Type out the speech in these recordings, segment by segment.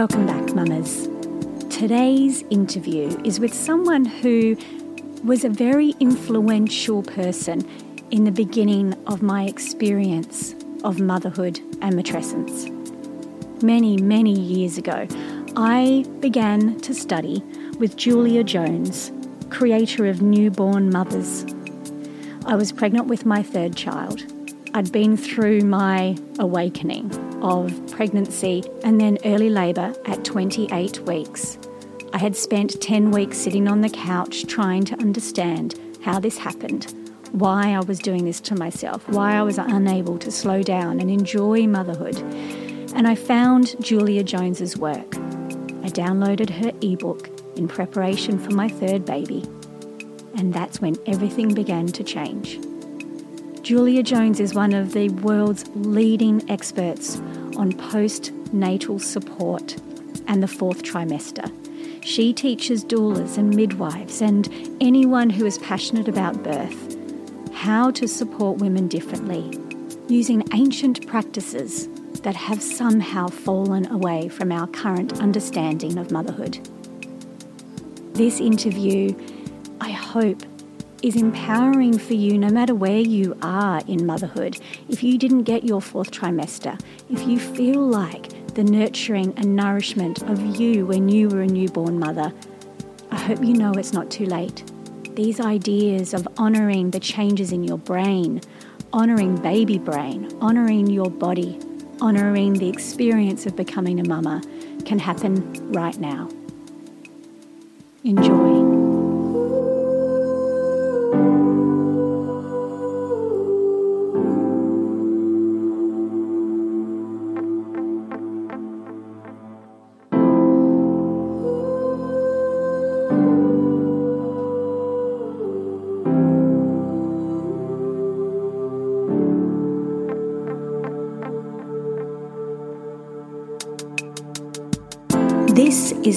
Welcome back, mamas. Today's interview is with someone who was a very influential person in the beginning of my experience of motherhood and matrescence. Many, many years ago, I began to study with Julia Jones, creator of Newborn Mothers. I was pregnant with my third child. I'd been through my awakening of pregnancy and then early labour at 28 weeks. I had spent 10 weeks sitting on the couch trying to understand how this happened, why I was doing this to myself, why I was unable to slow down and enjoy motherhood. And I found Julia Jones's work. I downloaded her ebook in preparation for my third baby, and that's when everything began to change. Julia Jones is one of the world's leading experts on postnatal support and the fourth trimester. She teaches doulas and midwives and anyone who is passionate about birth how to support women differently using ancient practices that have somehow fallen away from our current understanding of motherhood. This interview, I hope, is empowering for you no matter where you are in motherhood. If you didn't get your fourth trimester, if you feel like the nurturing and nourishment of you when you were a newborn mother, I hope you know it's not too late. These ideas of honouring the changes in your brain, honouring baby brain, honouring your body, honouring the experience of becoming a mama can happen right now. Enjoy.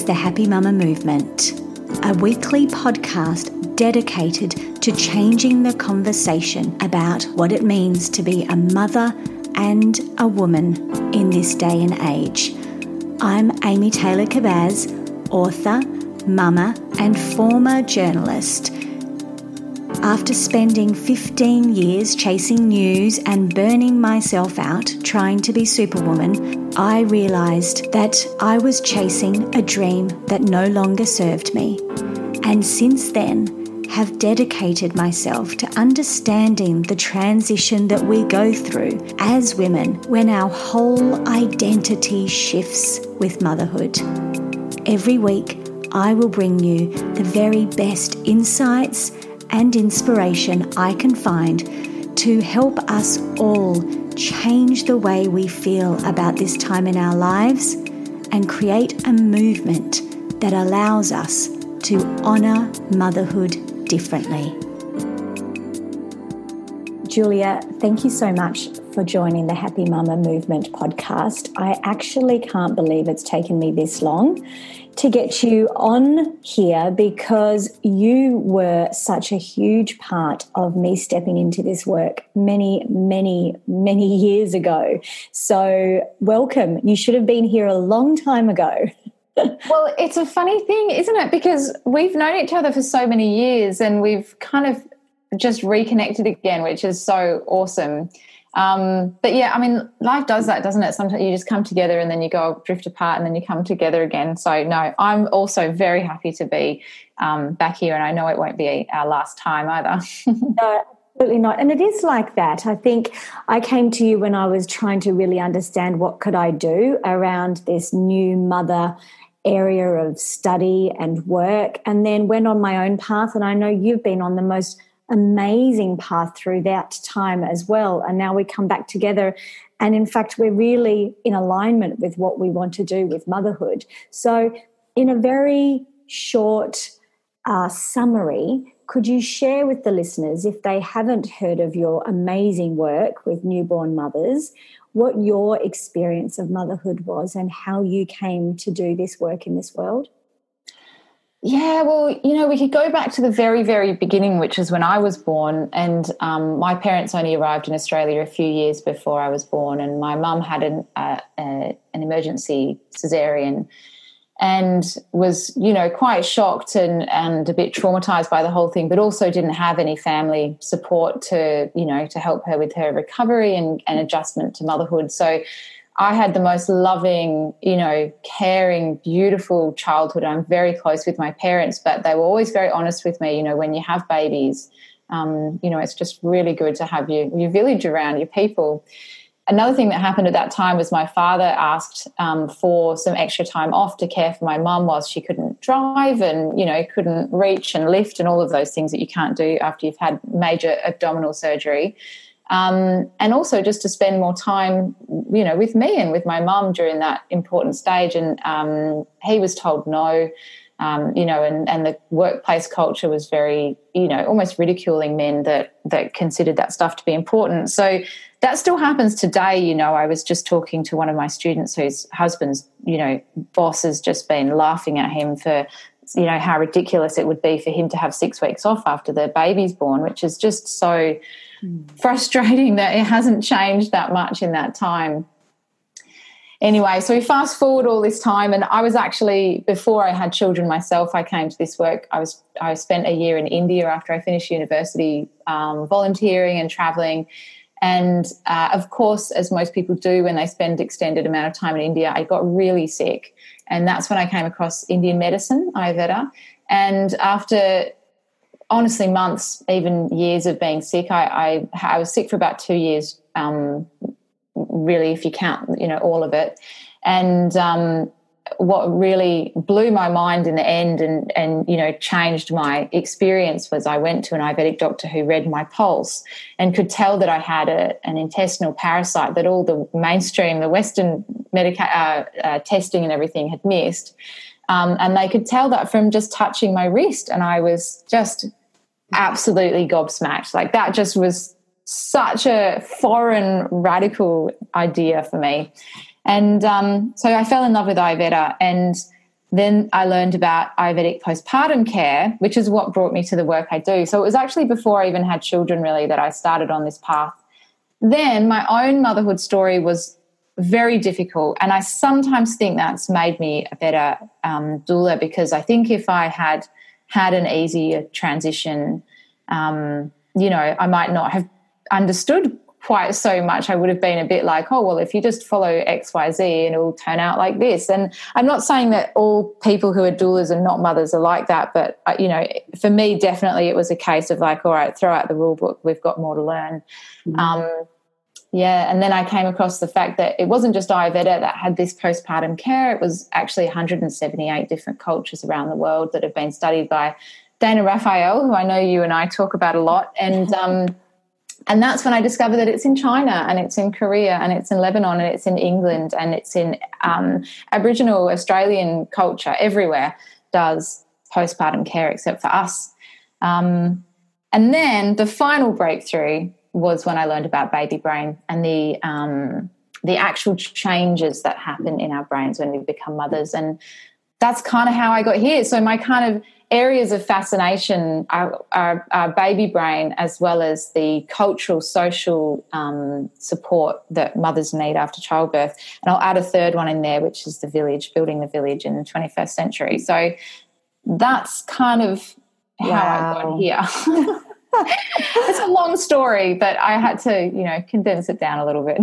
The Happy Mama Movement, a weekly podcast dedicated to changing the conversation about what it means to be a mother and a woman in this day and age. I'm Amy Taylor Kabbaz, author, mama, and former journalist. After spending 15 years chasing news and burning myself out trying to be Superwoman, I realised that I was chasing a dream that no longer served me. And since then, have dedicated myself to understanding the transition that we go through as women when our whole identity shifts with motherhood. Every week, I will bring you the very best insights and inspiration I can find to help us all change the way we feel about this time in our lives and create a movement that allows us to honour motherhood differently. Julia, thank you so much for joining the Happy Mama Movement podcast. I actually can't believe it's taken me this long to get you on here because you were such a huge part of me stepping into this work many, many, many years ago. So, welcome. You should have been here a long time ago. well, it's a funny thing, isn't it? Because we've known each other for so many years and we've kind of just reconnected again, which is so awesome. Um, but yeah, I mean, life does that, doesn't it? Sometimes you just come together and then you go drift apart and then you come together again. So, no, I'm also very happy to be um, back here, and I know it won't be our last time either. no, absolutely not. And it is like that. I think I came to you when I was trying to really understand what could I do around this new mother area of study and work, and then went on my own path. And I know you've been on the most amazing path through that time as well. And now we come back together. And in fact, we're really in alignment with what we want to do with motherhood. So, in a very short uh, summary, could you share with the listeners, if they haven't heard of your amazing work with newborn mothers, what your experience of motherhood was and how you came to do this work in this world? Yeah, well, you know, we could go back to the very, very beginning, which is when I was born. And um, my parents only arrived in Australia a few years before I was born. And my mum had an, uh, uh, an emergency cesarean and was, you know, quite shocked and, and a bit traumatized by the whole thing, but also didn't have any family support to, you know, to help her with her recovery and, and adjustment to motherhood. So I had the most loving, you know, caring, beautiful childhood. I'm very close with my parents, but they were always very honest with me. You know, when you have babies, um, you know, it's just really good to have your, your village around, your people. Another thing that happened at that time was my father asked um, for some extra time off to care for my mum whilst she couldn't drive and, you know, couldn't reach and lift and all of those things that you can't do after you've had major abdominal surgery um, and also just to spend more time, you know, with me and with my mum during that important stage. And um, he was told no, um, you know, and, and the workplace culture was very, you know, almost ridiculing men that that considered that stuff to be important. So that still happens today. You know, I was just talking to one of my students whose husband's, you know, boss has just been laughing at him for you know how ridiculous it would be for him to have six weeks off after the baby's born which is just so frustrating that it hasn't changed that much in that time. Anyway, so we fast forward all this time, and I was actually before I had children myself. I came to this work. I was I spent a year in India after I finished university, um, volunteering and traveling. And uh, of course, as most people do when they spend extended amount of time in India, I got really sick, and that's when I came across Indian medicine, Ayurveda. And after honestly months, even years of being sick. I, I, I was sick for about two years, um, really, if you count, you know, all of it. And um, what really blew my mind in the end and, and, you know, changed my experience was I went to an Ayurvedic doctor who read my pulse and could tell that I had a, an intestinal parasite that all the mainstream, the Western medica- uh, uh, testing and everything had missed. Um, and they could tell that from just touching my wrist. And I was just absolutely gobsmacked. Like that just was such a foreign, radical idea for me. And um, so I fell in love with Ayurveda. And then I learned about Ayurvedic postpartum care, which is what brought me to the work I do. So it was actually before I even had children, really, that I started on this path. Then my own motherhood story was very difficult. And I sometimes think that's made me a better um, doula because I think if I had had an easier transition, um, you know, I might not have understood quite so much. I would have been a bit like, oh, well, if you just follow X, Y, Z and it will turn out like this. And I'm not saying that all people who are doulas and not mothers are like that, but, uh, you know, for me, definitely it was a case of like, all right, throw out the rule book. We've got more to learn. Mm-hmm. Um, yeah, and then I came across the fact that it wasn't just Ayurveda that had this postpartum care. It was actually 178 different cultures around the world that have been studied by Dana Raphael, who I know you and I talk about a lot, and um, and that's when I discovered that it's in China and it's in Korea and it's in Lebanon and it's in England and it's in um, Aboriginal Australian culture. Everywhere does postpartum care except for us. Um, and then the final breakthrough was when I learned about baby brain and the um, the actual changes that happen in our brains when we become mothers, and that's kind of how I got here. So my kind of areas of fascination are, are, are baby brain as well as the cultural, social um, support that mothers need after childbirth, and I'll add a third one in there, which is the village, building the village in the 21st century. So that's kind of how wow. I got here. it's a long story, but I had to, you know, condense it down a little bit.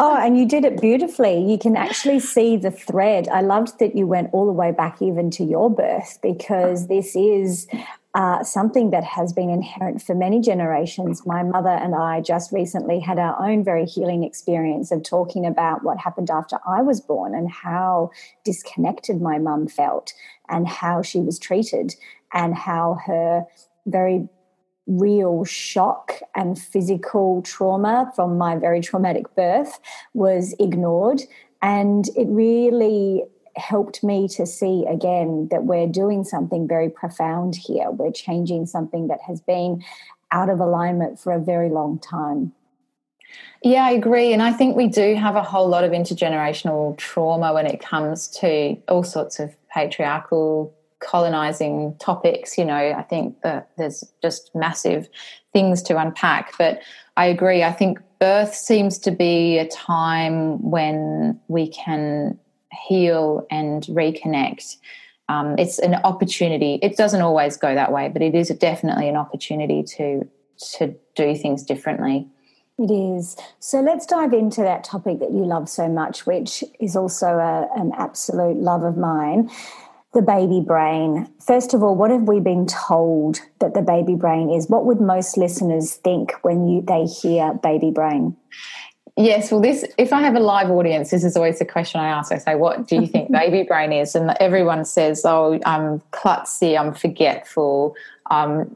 oh, and you did it beautifully. You can actually see the thread. I loved that you went all the way back even to your birth because this is uh, something that has been inherent for many generations. My mother and I just recently had our own very healing experience of talking about what happened after I was born and how disconnected my mum felt and how she was treated and how her very real shock and physical trauma from my very traumatic birth was ignored. And it really helped me to see again that we're doing something very profound here. We're changing something that has been out of alignment for a very long time. Yeah, I agree. And I think we do have a whole lot of intergenerational trauma when it comes to all sorts of patriarchal colonizing topics. You know, I think that there's just massive things to unpack. But I agree. I think birth seems to be a time when we can heal and reconnect. Um, it's an opportunity. It doesn't always go that way, but it is definitely an opportunity to to do things differently. It is. So let's dive into that topic that you love so much, which is also a, an absolute love of mine the baby brain. First of all, what have we been told that the baby brain is? What would most listeners think when you they hear baby brain? Yes, well, this if I have a live audience, this is always the question I ask. I say, "What do you think baby brain is?" And everyone says, "Oh, I'm klutzy, I'm forgetful, I'm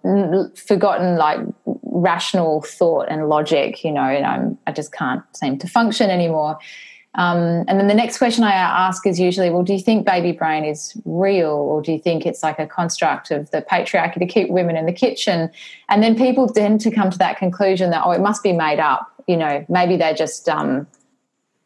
forgotten like rational thought and logic, you know, and I'm I just can't seem to function anymore." Um, and then the next question I ask is usually, well, do you think baby brain is real or do you think it's like a construct of the patriarchy to keep women in the kitchen? And then people tend to come to that conclusion that, oh, it must be made up. You know, maybe they just um,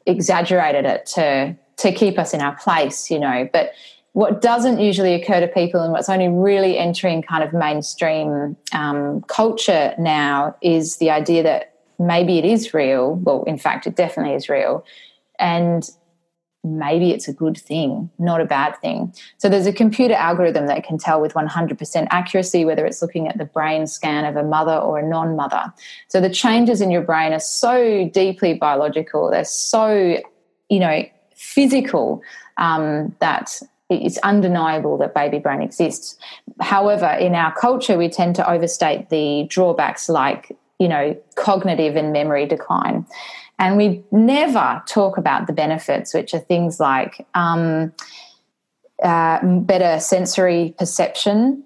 exaggerated it to, to keep us in our place, you know. But what doesn't usually occur to people and what's only really entering kind of mainstream um, culture now is the idea that maybe it is real. Well, in fact, it definitely is real and maybe it's a good thing, not a bad thing. So there's a computer algorithm that can tell with 100% accuracy whether it's looking at the brain scan of a mother or a non mother. So the changes in your brain are so deeply biological, they're so, you know, physical um, that it's undeniable that baby brain exists. However, in our culture, we tend to overstate the drawbacks like, you know, cognitive and memory decline. And we never talk about the benefits, which are things like um, uh, better sensory perception,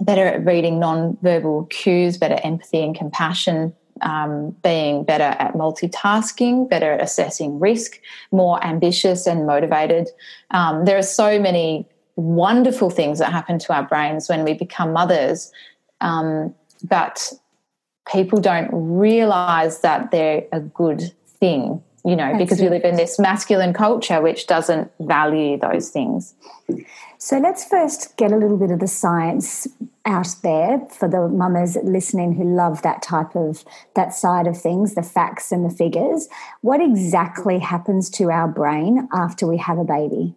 better at reading non-verbal cues, better empathy and compassion, um, being better at multitasking, better at assessing risk, more ambitious and motivated. Um, there are so many wonderful things that happen to our brains when we become mothers, um, but people don't realize that they're a good thing you know because we live in this masculine culture which doesn't value those things. So let's first get a little bit of the science out there for the mamas listening who love that type of that side of things the facts and the figures. What exactly happens to our brain after we have a baby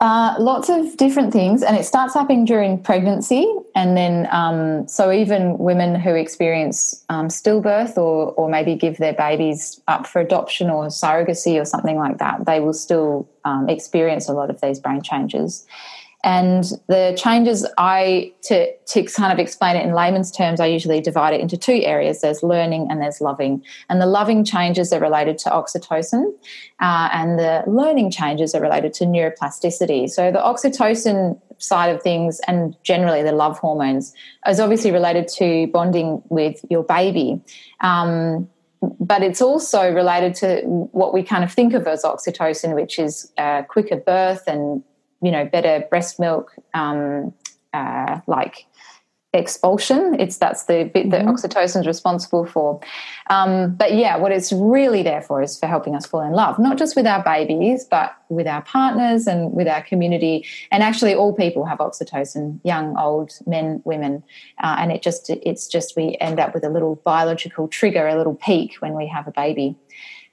uh, lots of different things, and it starts happening during pregnancy, and then um, so even women who experience um, stillbirth or or maybe give their babies up for adoption or surrogacy or something like that, they will still um, experience a lot of these brain changes. And the changes I to to kind of explain it in layman's terms, I usually divide it into two areas. There's learning and there's loving. And the loving changes are related to oxytocin, uh, and the learning changes are related to neuroplasticity. So the oxytocin side of things and generally the love hormones is obviously related to bonding with your baby. Um, but it's also related to what we kind of think of as oxytocin, which is uh, quicker birth and you know better breast milk um, uh, like expulsion. It's that's the bit that mm-hmm. oxytocin is responsible for. Um, but yeah what it's really there for is for helping us fall in love not just with our babies but with our partners and with our community. And actually all people have oxytocin young old men women. Uh, and it just it's just we end up with a little biological trigger a little peak when we have a baby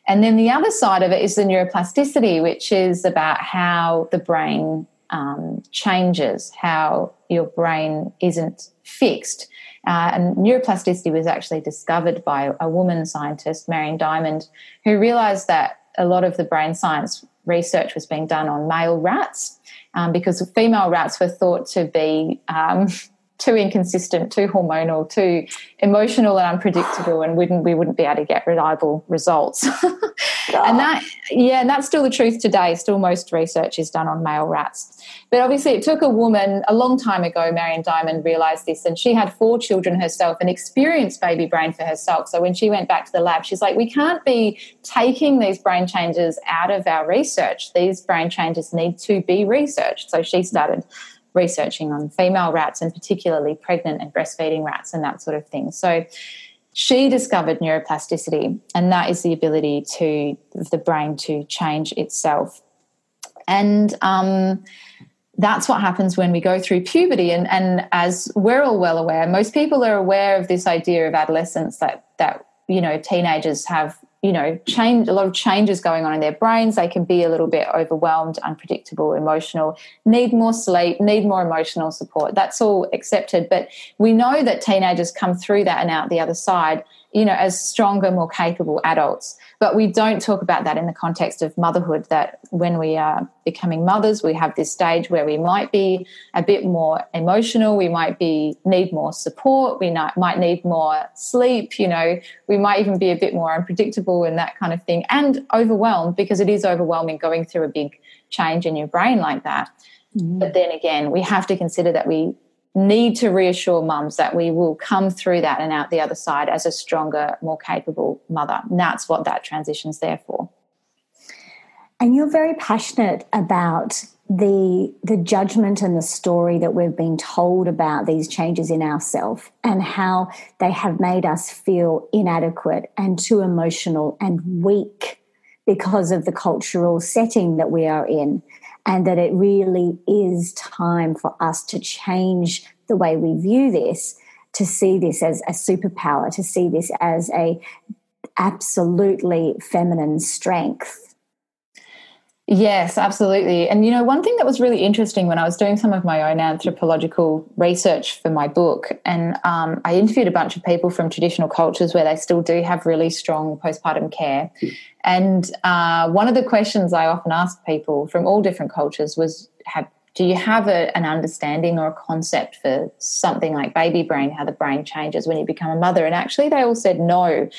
and then the other side of it is the neuroplasticity, which is about how the brain um, changes, how your brain isn't fixed. Uh, and neuroplasticity was actually discovered by a woman scientist, Marion Diamond, who realized that a lot of the brain science research was being done on male rats um, because female rats were thought to be um, too inconsistent, too hormonal, too emotional and unpredictable, and wouldn't we wouldn't be able to get reliable results. and that, yeah, and that's still the truth today. Still, most research is done on male rats. But obviously, it took a woman a long time ago. Marion Diamond realized this, and she had four children herself and experienced baby brain for herself. So when she went back to the lab, she's like, "We can't be taking these brain changes out of our research. These brain changes need to be researched." So she started researching on female rats and particularly pregnant and breastfeeding rats and that sort of thing. So she discovered neuroplasticity, and that is the ability to the brain to change itself. And um, that's what happens when we go through puberty. And, and as we're all well aware, most people are aware of this idea of adolescence that that you know teenagers have you know change a lot of changes going on in their brains. They can be a little bit overwhelmed unpredictable emotional need more sleep need more emotional support. That's all accepted. But we know that teenagers come through that and out the other side you know as stronger more capable adults but we don't talk about that in the context of motherhood, that when we are becoming mothers, we have this stage where we might be a bit more emotional, we might be need more support, we might need more sleep, you know, we might even be a bit more unpredictable and that kind of thing, and overwhelmed because it is overwhelming going through a big change in your brain like that. Mm. But then again, we have to consider that we need to reassure mums that we will come through that and out the other side as a stronger, more capable mother. And that's what that transition's there for. And you're very passionate about the the judgment and the story that we've been told about these changes in ourself and how they have made us feel inadequate and too emotional and weak because of the cultural setting that we are in and that it really is time for us to change the way we view this to see this as a superpower to see this as a absolutely feminine strength Yes, absolutely. And you know, one thing that was really interesting when I was doing some of my own anthropological research for my book, and um, I interviewed a bunch of people from traditional cultures where they still do have really strong postpartum care. And uh, one of the questions I often ask people from all different cultures was, have, do you have a, an understanding or a concept for something like baby brain, how the brain changes when you become a mother? And actually, they all said no.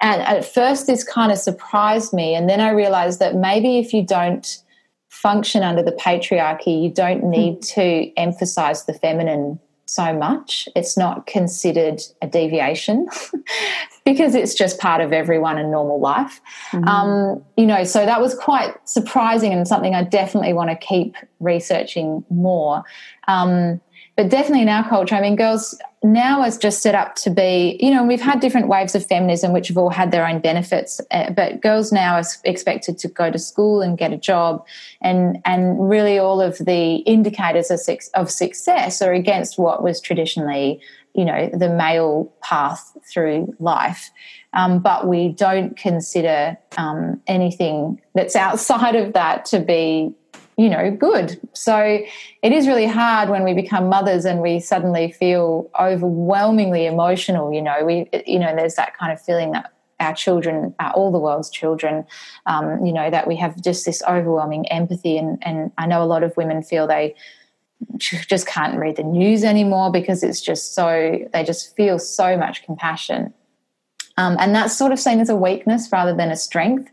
And at first, this kind of surprised me. And then I realized that maybe if you don't function under the patriarchy, you don't hmm. need to emphasize the feminine so much. It's not considered a deviation because it's just part of everyone in normal life. Mm-hmm. Um, you know, so that was quite surprising and something I definitely want to keep researching more. Um, but definitely in our culture, I mean, girls now is just set up to be, you know, we've had different waves of feminism which have all had their own benefits, uh, but girls now are expected to go to school and get a job, and and really all of the indicators of, of success are against what was traditionally, you know, the male path through life. Um, but we don't consider um, anything that's outside of that to be you know, good. So it is really hard when we become mothers and we suddenly feel overwhelmingly emotional. You know, we, you know, there's that kind of feeling that our children are all the world's children. Um, you know, that we have just this overwhelming empathy, and and I know a lot of women feel they just can't read the news anymore because it's just so they just feel so much compassion um, and that's sort of seen as a weakness rather than a strength.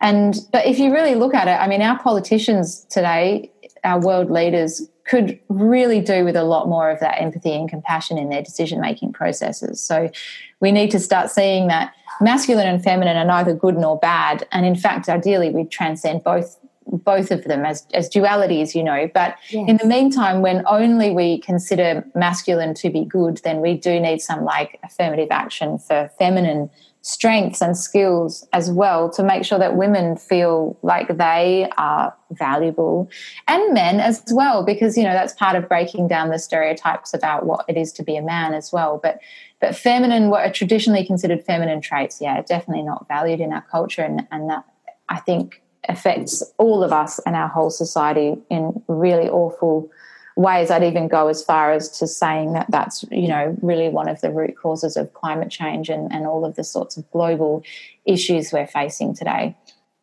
And but if you really look at it, I mean, our politicians today, our world leaders, could really do with a lot more of that empathy and compassion in their decision making processes. So we need to start seeing that masculine and feminine are neither good nor bad. And in fact, ideally, we transcend both both of them as, as dualities, you know. But yes. in the meantime, when only we consider masculine to be good, then we do need some like affirmative action for feminine strengths and skills as well to make sure that women feel like they are valuable and men as well because you know that's part of breaking down the stereotypes about what it is to be a man as well but but feminine what are traditionally considered feminine traits yeah definitely not valued in our culture and and that i think affects all of us and our whole society in really awful ways, I'd even go as far as to saying that that's, you know, really one of the root causes of climate change and, and all of the sorts of global issues we're facing today.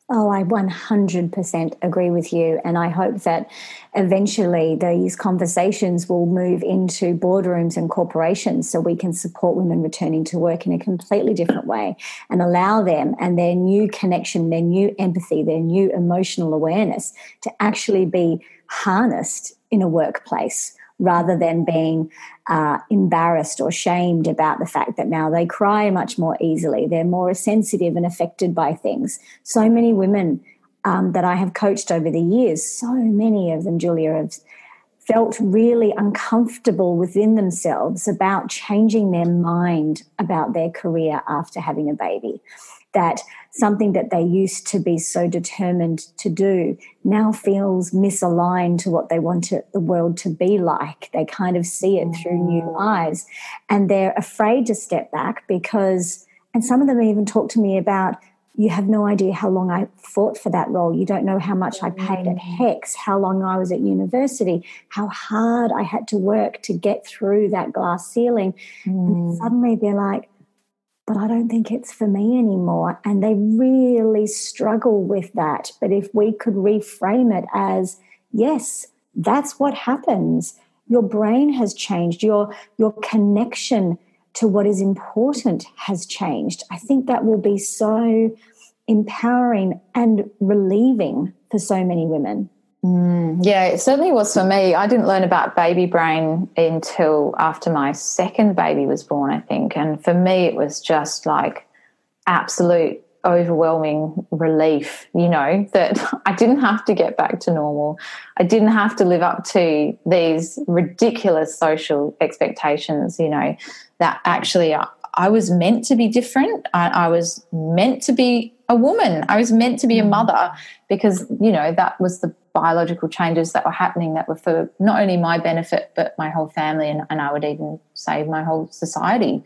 Oh, I 100% agree with you. And I hope that eventually these conversations will move into boardrooms and corporations so we can support women returning to work in a completely different way and allow them and their new connection, their new empathy, their new emotional awareness to actually be harnessed in a workplace rather than being uh, embarrassed or shamed about the fact that now they cry much more easily. They're more sensitive and affected by things. So many women um, that I have coached over the years, so many of them, Julia, have felt really uncomfortable within themselves about changing their mind about their career after having a baby that something that they used to be so determined to do now feels misaligned to what they want it, the world to be like. They kind of see it through new mm. eyes and they're afraid to step back because, and some of them even talk to me about, you have no idea how long I fought for that role. You don't know how much I paid at HECS, how long I was at university, how hard I had to work to get through that glass ceiling. Mm. And suddenly they're like, but I don't think it's for me anymore. And they really struggle with that. But if we could reframe it as, yes, that's what happens. Your brain has changed, your, your connection to what is important has changed. I think that will be so empowering and relieving for so many women. Mm, yeah, it certainly was for me. I didn't learn about baby brain until after my second baby was born, I think. And for me, it was just like absolute overwhelming relief, you know, that I didn't have to get back to normal. I didn't have to live up to these ridiculous social expectations, you know, that actually I, I was meant to be different. I, I was meant to be a woman. I was meant to be a mm. mother because, you know, that was the biological changes that were happening that were for not only my benefit, but my whole family, and, and I would even say my whole society.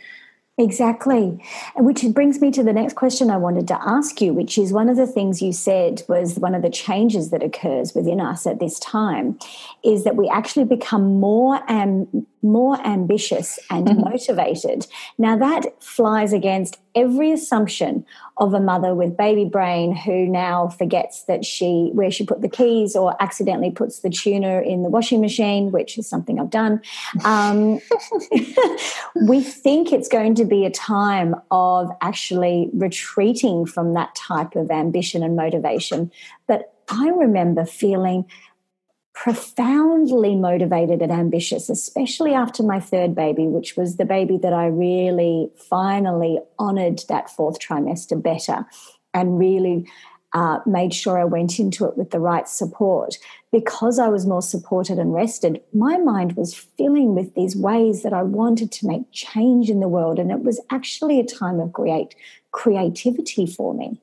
Exactly. Which brings me to the next question I wanted to ask you, which is one of the things you said was one of the changes that occurs within us at this time is that we actually become more and more ambitious and mm-hmm. motivated. Now that flies against every assumption of a mother with baby brain who now forgets that she where she put the keys or accidentally puts the tuner in the washing machine, which is something I've done. Um, we think it's going to be a time of actually retreating from that type of ambition and motivation. But I remember feeling profoundly motivated and ambitious, especially after my third baby, which was the baby that I really finally honored that fourth trimester better and really uh, made sure I went into it with the right support. Because I was more supported and rested, my mind was filling with these ways that I wanted to make change in the world. And it was actually a time of great creativity for me.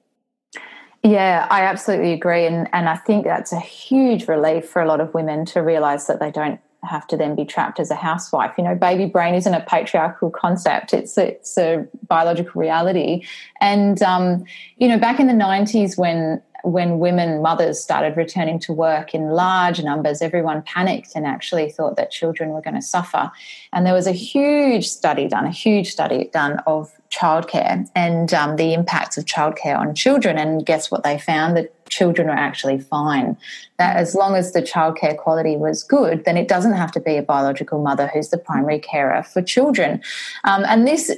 Yeah, I absolutely agree. And, and I think that's a huge relief for a lot of women to realize that they don't have to then be trapped as a housewife. You know, baby brain isn't a patriarchal concept, it's it's a biological reality. And, um, you know, back in the 90s when when women mothers started returning to work in large numbers everyone panicked and actually thought that children were going to suffer and there was a huge study done a huge study done of childcare and um, the impacts of childcare on children. And guess what they found? That children were actually fine. That as long as the childcare quality was good, then it doesn't have to be a biological mother who's the primary carer for children. Um, and this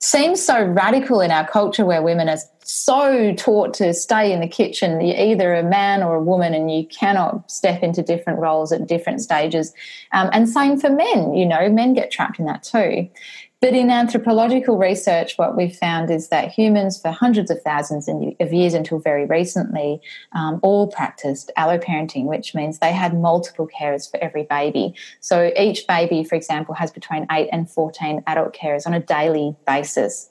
seems so radical in our culture where women are so taught to stay in the kitchen. You're either a man or a woman, and you cannot step into different roles at different stages. Um, and same for men, you know, men get trapped in that too. But in anthropological research, what we've found is that humans, for hundreds of thousands of years until very recently, um, all practiced alloparenting, which means they had multiple carers for every baby. So each baby, for example, has between 8 and 14 adult carers on a daily basis.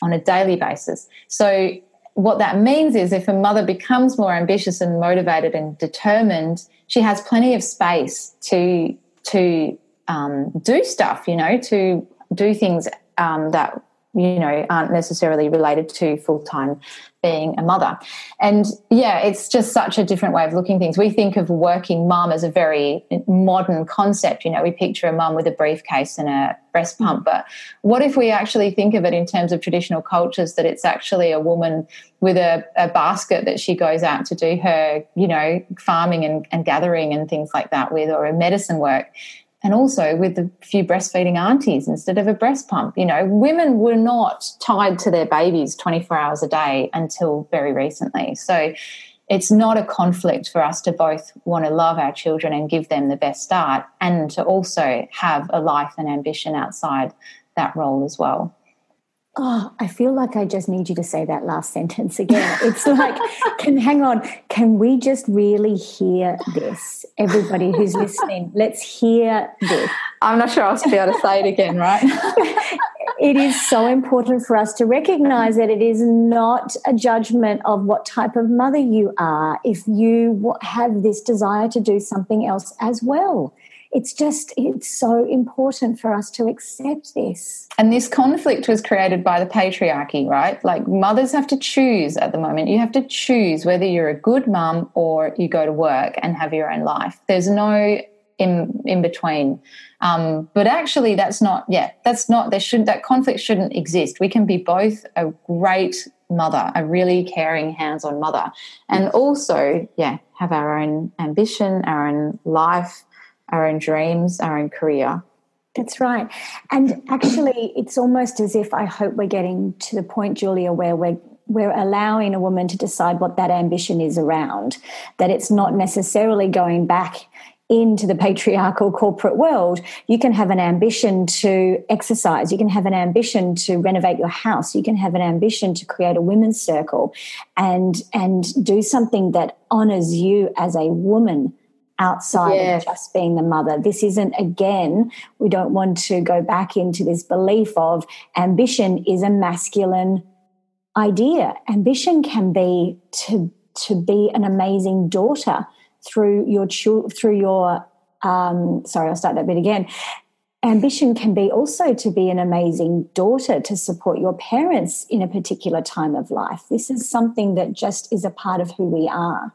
On a daily basis. So what that means is if a mother becomes more ambitious and motivated and determined, she has plenty of space to to um, do stuff, you know, to do things um, that you know aren't necessarily related to full time being a mother. And yeah, it's just such a different way of looking things. We think of working mum as a very modern concept. You know, we picture a mum with a briefcase and a breast pump. But what if we actually think of it in terms of traditional cultures that it's actually a woman with a, a basket that she goes out to do her, you know, farming and, and gathering and things like that with, or a medicine work and also with a few breastfeeding aunties instead of a breast pump. You know, women were not tied to their babies 24 hours a day until very recently. So it's not a conflict for us to both want to love our children and give them the best start and to also have a life and ambition outside that role as well. Oh, I feel like I just need you to say that last sentence again. It's like, can hang on, can we just really hear this? Everybody who's listening, let's hear this. I'm not sure I'll be able to say it again, right? it is so important for us to recognize that it is not a judgment of what type of mother you are if you have this desire to do something else as well it's just it's so important for us to accept this. And this conflict was created by the patriarchy right? Like mothers have to choose at the moment. You have to choose whether you're a good mum or you go to work and have your own life. There's no in in between. Um, but actually that's not yeah that's not there should that conflict shouldn't exist. We can be both a great mother a really caring hands-on mother and also yeah have our own ambition our own life our own dreams, our own career. That's right. And actually, it's almost as if I hope we're getting to the point, Julia, where we're we're allowing a woman to decide what that ambition is around. That it's not necessarily going back into the patriarchal corporate world, you can have an ambition to exercise. You can have an ambition to renovate your house. You can have an ambition to create a women's circle and, and do something that honors you as a woman outside of just being the mother. This isn't, again, we don't want to go back into this belief of ambition is a masculine idea. Ambition can be to, to be an amazing daughter through your, through your, um, sorry, I'll start that bit again. Ambition can be also to be an amazing daughter to support your parents in a particular time of life. This is something that just is a part of who we are.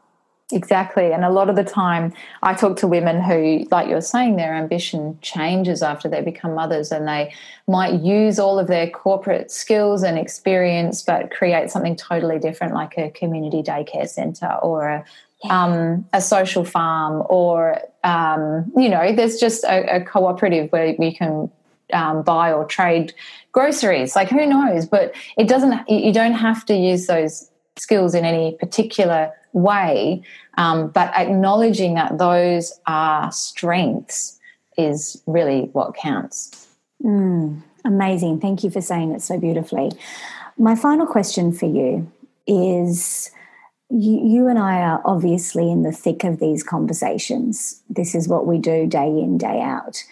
Exactly. And a lot of the time, I talk to women who, like you're saying, their ambition changes after they become mothers and they might use all of their corporate skills and experience, but create something totally different, like a community daycare center or a, yeah. um, a social farm, or, um, you know, there's just a, a cooperative where we can um, buy or trade groceries. Like, who knows? But it doesn't, you don't have to use those skills in any particular way, um, but acknowledging that those are strengths is really what counts. Mm, amazing. Thank you for saying it so beautifully. My final question for you is you, you, and I are obviously in the thick of these conversations. This is what we do day in, day out.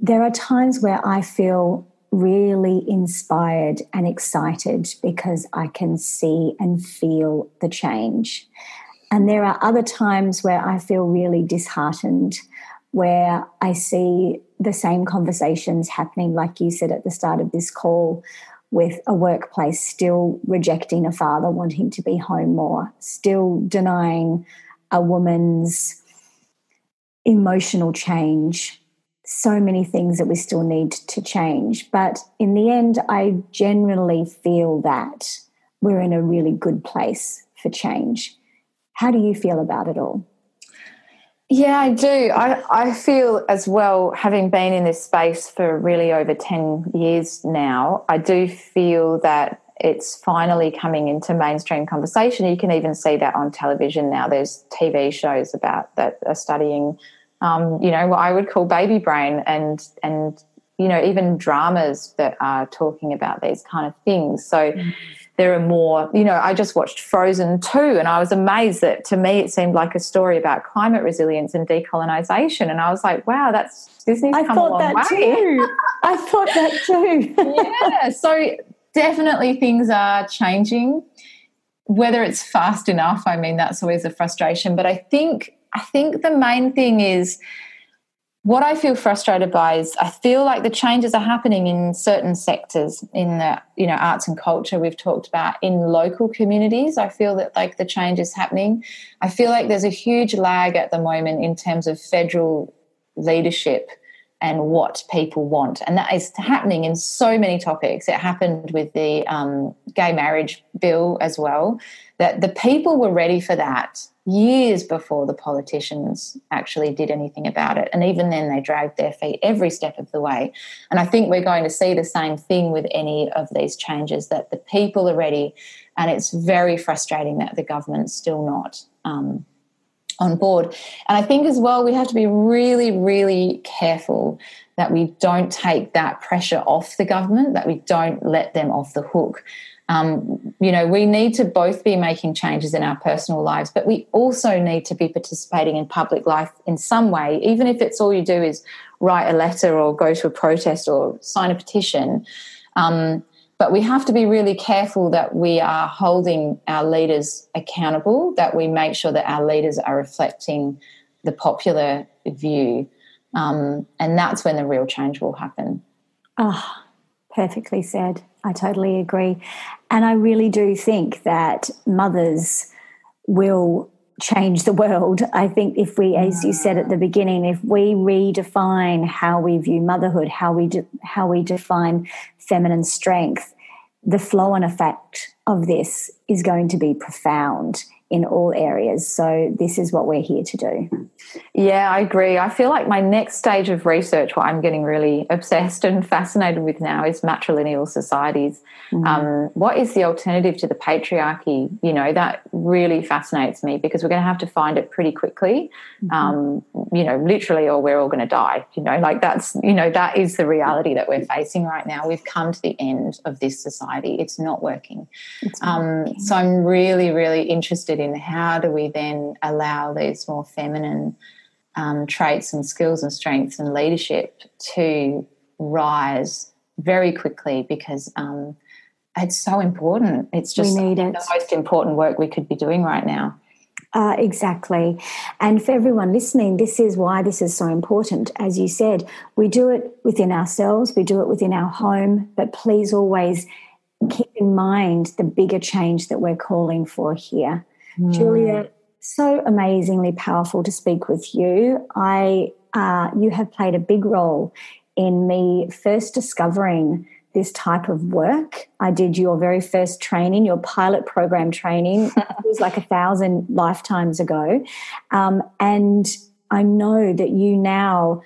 There are times where I feel really inspired and excited because I can see and feel the change. And there are other times where I feel really disheartened, where I see the same conversations happening, like you said at the start of this call, with a workplace still rejecting a father wanting to be home more, still denying a woman's emotional change so many things that we still need to change. But in the end, I generally feel that we're in a really good place for change. How do you feel about it all? Yeah, I do. I, I feel as well, having been in this space for really over 10 years now, I do feel that it's finally coming into mainstream conversation. You can even see that on television now. There's TV shows about that are studying um, you know, what I would call baby brain and and you know even dramas that are talking about these kind of things. So mm. there are more. You know, I just watched Frozen two, and I was amazed that to me it seemed like a story about climate resilience and decolonization, and I was like, wow, that's Disney's I come a long way. Too. I thought that too. yeah. So definitely things are changing. Whether it's fast enough, I mean, that's always a frustration. But I think I think the main thing is what I feel frustrated by is I feel like the changes are happening in certain sectors in the you know arts and culture we've talked about in local communities. I feel that like the change is happening. I feel like there's a huge lag at the moment in terms of federal leadership and what people want, and that is happening in so many topics. It happened with the um, gay marriage bill as well. That the people were ready for that years before the politicians actually did anything about it. And even then, they dragged their feet every step of the way. And I think we're going to see the same thing with any of these changes that the people are ready. And it's very frustrating that the government's still not. Um, on board. And I think as well, we have to be really, really careful that we don't take that pressure off the government, that we don't let them off the hook um, you know, we need to both be making changes in our personal lives, but we also need to be participating in public life in some way, even if it's all you do is write a letter or go to a protest or sign a petition. Um, but we have to be really careful that we are holding our leaders accountable, that we make sure that our leaders are reflecting the popular view. Um, and that's when the real change will happen. Oh, perfectly said. I totally agree. And I really do think that mothers will change the world. I think if we, as you said at the beginning, if we redefine how we view motherhood, how we de- how we define feminine strength, the flow and effect of this is going to be profound in all areas. So this is what we're here to do. Yeah, I agree. I feel like my next stage of research, what I'm getting really obsessed and fascinated with now, is matrilineal societies. Mm-hmm. Um, what is the alternative to the patriarchy? You know, that really fascinates me because we're going to have to find it pretty quickly. Mm-hmm. Um, you know, literally, or we're all going to die. You know, like that's you know that is the reality that we're facing right now. We've come to the end of this society. It's not working. It's not um, working. So I'm really, really interested in how do we then allow these more feminine um, traits and skills and strengths and leadership to rise very quickly because um, it's so important. It's just it. the most important work we could be doing right now. Uh, exactly. And for everyone listening, this is why this is so important. As you said, we do it within ourselves, we do it within our home, but please always keep in mind the bigger change that we're calling for here. Mm. Julia, so amazingly powerful to speak with you. I, uh, you have played a big role in me first discovering this type of work. I did your very first training, your pilot program training. it was like a thousand lifetimes ago. Um, and I know that you now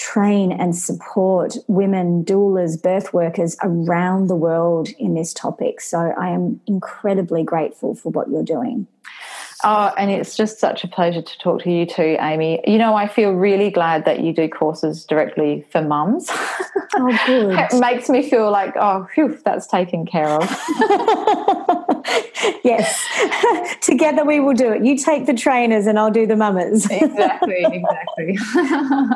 train and support women, doulas, birth workers around the world in this topic. So I am incredibly grateful for what you're doing. Oh, and it's just such a pleasure to talk to you too, Amy. You know, I feel really glad that you do courses directly for mums. Oh, good. it makes me feel like, oh, whew, that's taken care of. yes. Together we will do it. You take the trainers and I'll do the mamas. exactly, exactly.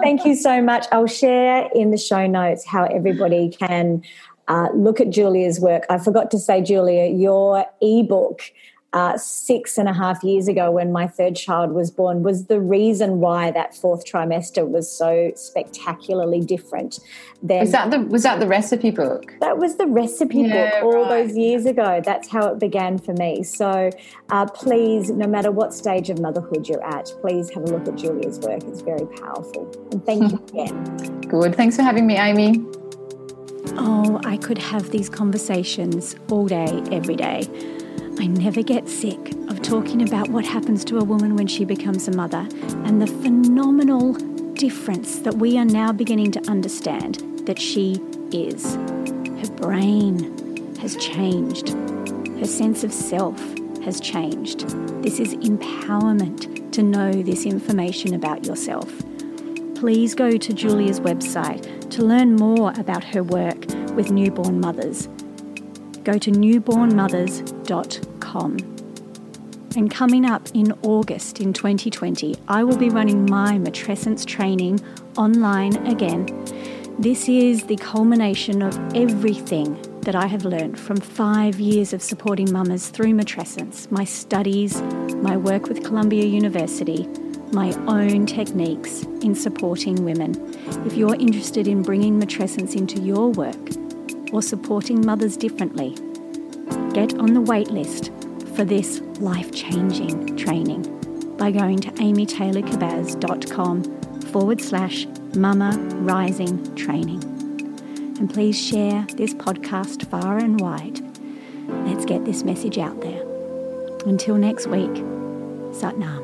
Thank you so much. I'll share in the show notes how everybody can uh, look at Julia's work. I forgot to say, Julia, your ebook uh, six and a half years ago when my third child was born was the reason why that fourth trimester was so spectacularly different. Then was that the was that the recipe book? That was the recipe yeah, book all right. those years ago. That's how it began for me. So uh, please, no matter what stage of motherhood you're at, please have a look at Julia's work. It's very powerful. And thank you again. Good. Thanks for having me, Amy. Oh, I could have these conversations all day, every day. I never get sick of talking about what happens to a woman when she becomes a mother and the phenomenal difference that we are now beginning to understand that she is. Her brain has changed, her sense of self has changed. This is empowerment to know this information about yourself. Please go to Julia's website to learn more about her work with newborn mothers go to newbornmothers.com. And coming up in August in 2020, I will be running my matrescence training online again. This is the culmination of everything that I have learned from five years of supporting mamas through matrescence, my studies, my work with Columbia University, my own techniques in supporting women. If you're interested in bringing matrescence into your work or supporting mothers differently, get on the waitlist for this life changing training by going to amytaylorkabbaz.com forward slash mama rising training. And please share this podcast far and wide. Let's get this message out there. Until next week, Satnam.